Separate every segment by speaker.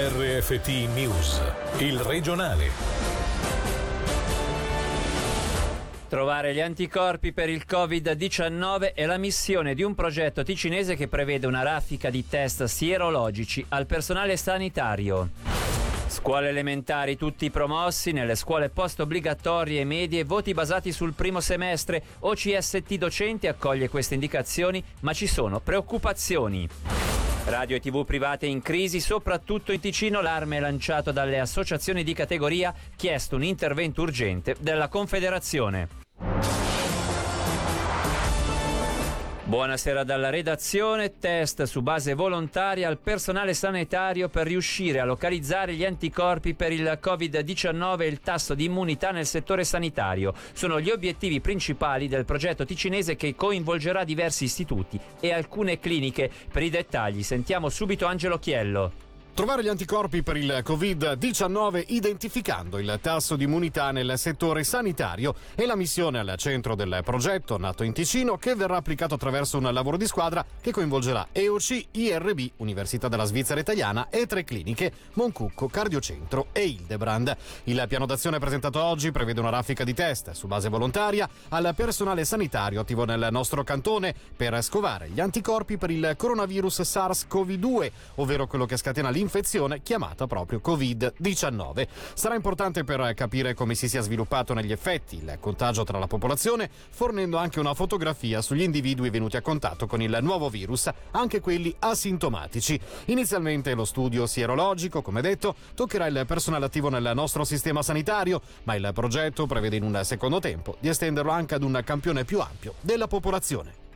Speaker 1: RFT News, il regionale.
Speaker 2: Trovare gli anticorpi per il Covid-19 è la missione di un progetto ticinese che prevede una raffica di test sierologici al personale sanitario. Scuole elementari tutti promossi, nelle scuole post obbligatorie e medie voti basati sul primo semestre. OCST Docenti accoglie queste indicazioni, ma ci sono preoccupazioni. Radio e TV private in crisi, soprattutto in Ticino l'arme lanciato dalle associazioni di categoria chiesto un intervento urgente della Confederazione. Buonasera dalla redazione, test su base volontaria al personale sanitario per riuscire a localizzare gli anticorpi per il Covid-19 e il tasso di immunità nel settore sanitario. Sono gli obiettivi principali del progetto ticinese che coinvolgerà diversi istituti e alcune cliniche. Per i dettagli sentiamo subito Angelo Chiello.
Speaker 3: Trovare gli anticorpi per il Covid-19 identificando il tasso di immunità nel settore sanitario è la missione al centro del progetto nato in Ticino che verrà applicato attraverso un lavoro di squadra che coinvolgerà EOC, IRB, Università della Svizzera Italiana e tre cliniche, Moncucco, Cardiocentro e Hildebrand. Il piano d'azione presentato oggi prevede una raffica di test su base volontaria al personale sanitario attivo nel nostro cantone per scovare gli anticorpi per il coronavirus SARS-CoV-2, ovvero quello che scatena l'infezione infezione chiamata proprio Covid-19. Sarà importante per capire come si sia sviluppato negli effetti il contagio tra la popolazione, fornendo anche una fotografia sugli individui venuti a contatto con il nuovo virus, anche quelli asintomatici. Inizialmente lo studio sierologico, come detto, toccherà il personale attivo nel nostro sistema sanitario, ma il progetto prevede in un secondo tempo di estenderlo anche ad un campione più ampio della popolazione.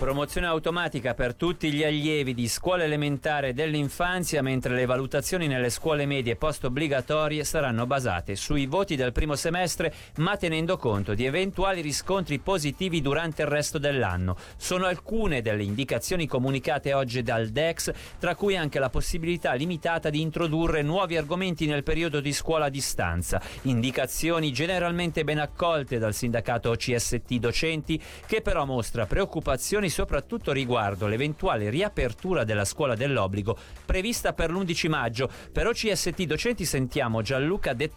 Speaker 2: Promozione automatica per tutti gli allievi di scuola elementare dell'infanzia, mentre le valutazioni nelle scuole medie post obbligatorie saranno basate sui voti del primo semestre, ma tenendo conto di eventuali riscontri positivi durante il resto dell'anno. Sono alcune delle indicazioni comunicate oggi dal DEX, tra cui anche la possibilità limitata di introdurre nuovi argomenti nel periodo di scuola a distanza. Indicazioni generalmente ben accolte dal sindacato CST docenti, che però mostra preoccupazioni soprattutto riguardo l'eventuale riapertura della scuola dell'obbligo prevista per l'11 maggio. Per OCST docenti sentiamo Gianluca De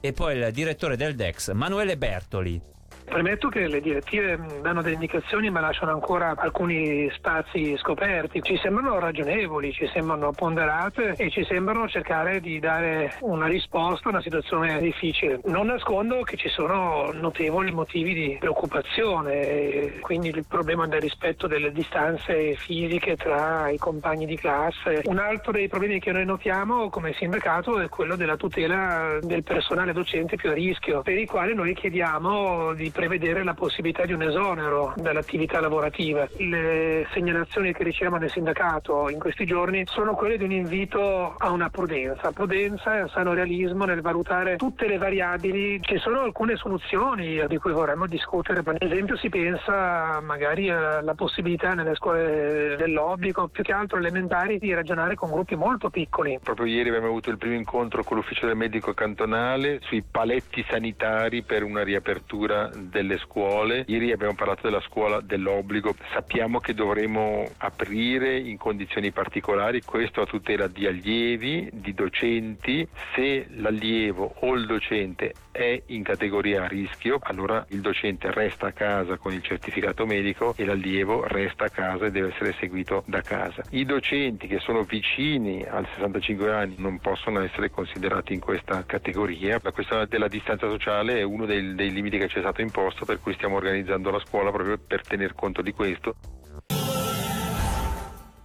Speaker 2: e poi il direttore del DEX Manuele Bertoli.
Speaker 4: Premetto che le direttive danno delle indicazioni ma lasciano ancora alcuni spazi scoperti. Ci sembrano ragionevoli, ci sembrano ponderate e ci sembrano cercare di dare una risposta a una situazione difficile. Non nascondo che ci sono notevoli motivi di preoccupazione, quindi il problema del rispetto delle distanze fisiche tra i compagni di classe. Un altro dei problemi che noi notiamo come sindacato è quello della tutela del personale docente più a rischio, per i quali noi chiediamo di prevedere la possibilità di un esonero dall'attività lavorativa. Le segnalazioni che riceviamo nel sindacato in questi giorni sono quelle di un invito a una prudenza, prudenza e un sano realismo nel valutare tutte le variabili. Ci sono alcune soluzioni di cui vorremmo discutere, per esempio si pensa magari alla possibilità nelle scuole dell'obbligo, più che altro elementari, di ragionare con gruppi molto piccoli.
Speaker 5: Proprio ieri abbiamo avuto il primo incontro con l'ufficio del medico cantonale sui paletti sanitari per una riapertura delle scuole. Ieri abbiamo parlato della scuola dell'obbligo. Sappiamo che dovremo aprire in condizioni particolari, questo a tutela di allievi, di docenti. Se l'allievo o il docente è in categoria a rischio, allora il docente resta a casa con il certificato medico e l'allievo resta a casa e deve essere seguito da casa. I docenti che sono vicini al 65 anni non possono essere considerati in questa categoria. La questione della distanza sociale è uno dei, dei limiti che ci è stato imposto posto per cui stiamo organizzando la scuola proprio per tener conto di questo.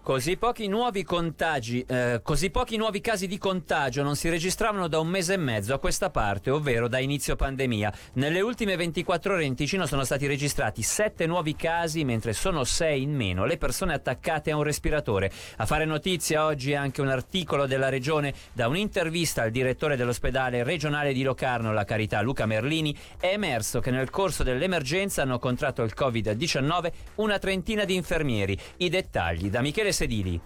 Speaker 2: Così pochi nuovi contagi, eh, così pochi nuovi casi di contagio non si registravano da un mese e mezzo a questa parte, ovvero da inizio pandemia. Nelle ultime 24 ore in Ticino sono stati registrati 7 nuovi casi, mentre sono 6 in meno le persone attaccate a un respiratore. A fare notizia oggi anche un articolo della regione da un'intervista al direttore dell'ospedale regionale di Locarno, la Carità Luca Merlini, è emerso che nel corso dell'emergenza hanno contratto il Covid-19 una trentina di infermieri. I dettagli da Michele Sedili.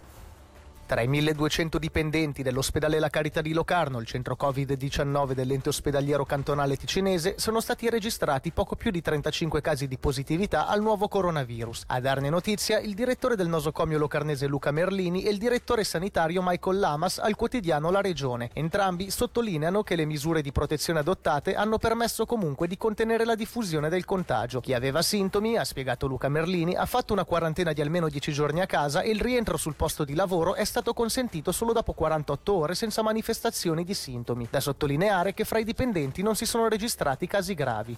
Speaker 6: Tra i 1200 dipendenti dell'ospedale La Carità di Locarno, il centro Covid-19 dell'ente ospedaliero cantonale ticinese, sono stati registrati poco più di 35 casi di positività al nuovo coronavirus. A darne notizia il direttore del nosocomio locarnese Luca Merlini e il direttore sanitario Michael Lamas al quotidiano La Regione. Entrambi sottolineano che le misure di protezione adottate hanno permesso comunque di contenere la diffusione del contagio. Chi aveva sintomi, ha spiegato Luca Merlini, ha fatto una quarantena di almeno 10 giorni a casa e il rientro sul posto di lavoro è stato consentito solo dopo 48 ore senza manifestazioni di sintomi. Da sottolineare che fra i dipendenti non si sono registrati casi gravi.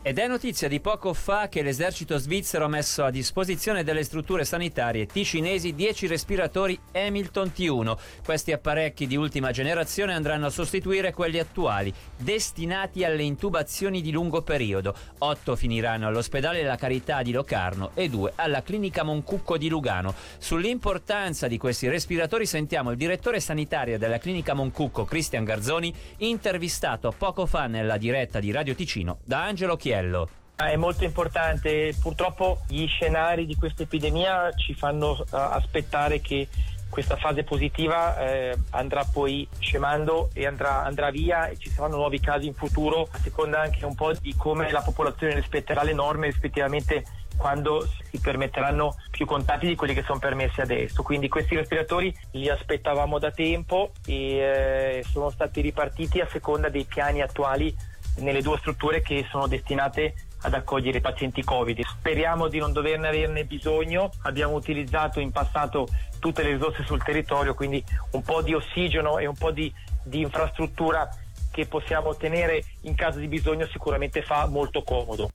Speaker 2: Ed è notizia di poco fa che l'esercito svizzero ha messo a disposizione delle strutture sanitarie ticinesi 10 respiratori Hamilton T1. Questi apparecchi di ultima generazione andranno a sostituire quelli attuali, destinati alle intubazioni di lungo periodo. 8 finiranno all'ospedale La Carità di Locarno e 2 alla clinica Moncucco di Lugano. Sull'importanza di questi respiratori sentiamo il direttore sanitario della clinica Moncucco, Cristian Garzoni, intervistato poco fa nella diretta di Radio Ticino da Angelo Chiesa. Mattiello.
Speaker 7: È molto importante, purtroppo gli scenari di questa epidemia ci fanno uh, aspettare che questa fase positiva eh, andrà poi scemando e andrà, andrà, via e ci saranno nuovi casi in futuro, a seconda anche un po' di come la popolazione rispetterà le norme rispettivamente quando si permetteranno più contatti di quelli che sono permessi adesso. Quindi questi respiratori li aspettavamo da tempo e eh, sono stati ripartiti a seconda dei piani attuali nelle due strutture che sono destinate ad accogliere i pazienti Covid. Speriamo di non doverne averne bisogno, abbiamo utilizzato in passato tutte le risorse sul territorio, quindi un po' di ossigeno e un po' di, di infrastruttura che possiamo ottenere in caso di bisogno sicuramente fa molto comodo.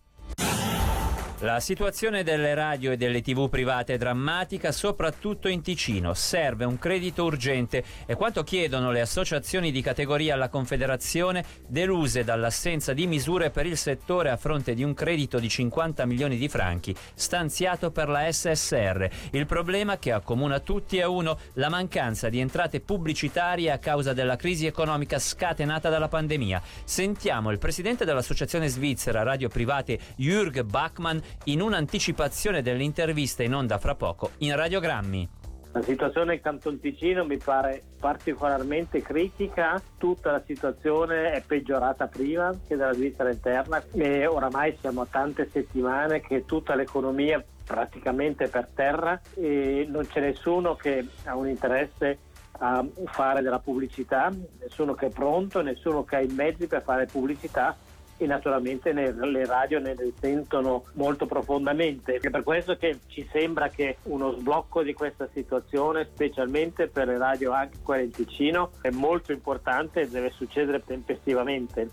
Speaker 2: La situazione delle radio e delle tv private è drammatica, soprattutto in Ticino. Serve un credito urgente e quanto chiedono le associazioni di categoria alla Confederazione, deluse dall'assenza di misure per il settore a fronte di un credito di 50 milioni di franchi stanziato per la SSR. Il problema che accomuna tutti è uno, la mancanza di entrate pubblicitarie a causa della crisi economica scatenata dalla pandemia. Sentiamo il presidente dell'Associazione Svizzera Radio Private Jürg Bachmann in un'anticipazione dell'intervista in onda fra poco in radiogrammi.
Speaker 8: La situazione in Canton Ticino mi pare particolarmente critica, tutta la situazione è peggiorata prima che della Svizzera interna e oramai siamo a tante settimane che tutta l'economia praticamente per terra e non c'è nessuno che ha un interesse a fare della pubblicità, nessuno che è pronto, nessuno che ha i mezzi per fare pubblicità e naturalmente le radio ne risentono molto profondamente. È per questo che ci sembra che uno sblocco di questa situazione, specialmente per le radio anche qua in Ticino, è molto importante e deve succedere tempestivamente.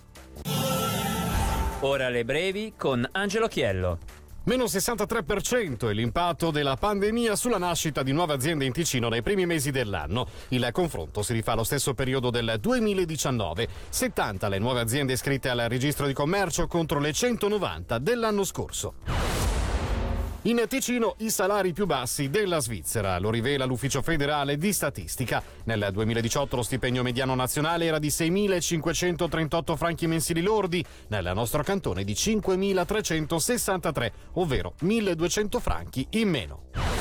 Speaker 2: Ora le brevi con Angelo Chiello.
Speaker 3: Meno 63% è l'impatto della pandemia sulla nascita di nuove aziende in Ticino nei primi mesi dell'anno. Il confronto si rifà allo stesso periodo del 2019. 70 le nuove aziende iscritte al registro di commercio contro le 190 dell'anno scorso. In Ticino i salari più bassi della Svizzera, lo rivela l'Ufficio federale di statistica. Nel 2018 lo stipendio mediano nazionale era di 6.538 franchi mensili lordi, nel nostro cantone di 5.363, ovvero 1.200 franchi in meno.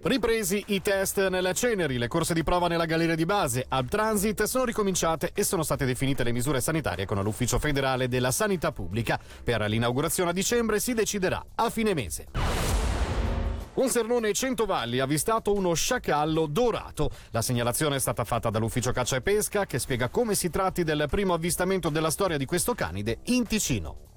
Speaker 3: Ripresi i test nella Ceneri, le corse di prova nella galleria di base Ab Transit sono ricominciate e sono state definite le misure sanitarie con l'Ufficio federale della sanità pubblica. Per l'inaugurazione a dicembre si deciderà a fine mese. Un Sernone Centovalli ha avvistato uno sciacallo dorato. La segnalazione è stata fatta dall'ufficio caccia e pesca che spiega come si tratti del primo avvistamento della storia di questo canide in Ticino.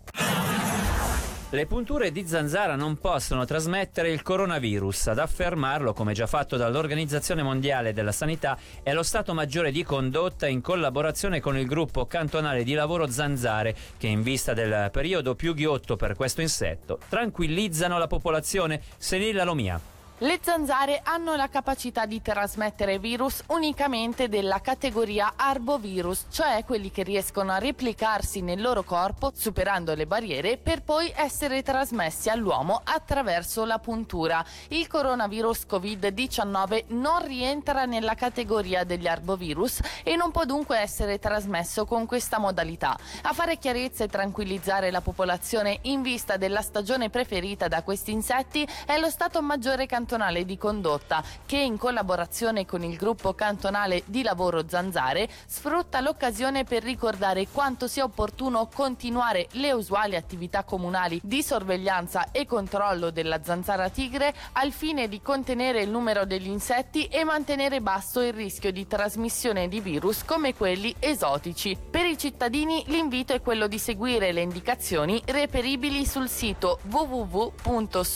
Speaker 2: Le punture di zanzara non possono trasmettere il coronavirus. Ad affermarlo, come già fatto dall'Organizzazione Mondiale della Sanità, è lo Stato Maggiore di Condotta in collaborazione con il gruppo cantonale di lavoro Zanzare, che in vista del periodo più ghiotto per questo insetto, tranquillizzano la popolazione. Senilla Lomia.
Speaker 9: Le zanzare hanno la capacità di trasmettere virus unicamente della categoria arbovirus, cioè quelli che riescono a replicarsi nel loro corpo superando le barriere per poi essere trasmessi all'uomo attraverso la puntura. Il coronavirus Covid-19 non rientra nella categoria degli arbovirus e non può dunque essere trasmesso con questa modalità. A fare chiarezza e tranquillizzare la popolazione in vista della stagione preferita da questi insetti è lo Stato Maggiore Cantonale cantonale di condotta che in collaborazione con il gruppo cantonale di lavoro Zanzare sfrutta l'occasione per ricordare quanto sia opportuno continuare le usuali attività comunali di sorveglianza e controllo della zanzara tigre al fine di contenere il numero degli insetti e mantenere basso il rischio di trasmissione di virus come quelli esotici. Per i cittadini l'invito è quello di seguire le indicazioni reperibili sul sito www.subsi.ch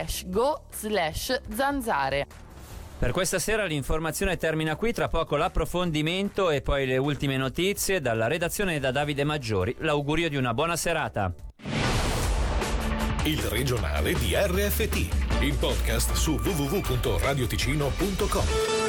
Speaker 9: slash go slash zanzare.
Speaker 2: Per questa sera l'informazione termina qui, tra poco l'approfondimento e poi le ultime notizie dalla redazione da Davide Maggiori. L'augurio di una buona serata.
Speaker 1: Il regionale di RFT, il podcast su www.radioticino.com.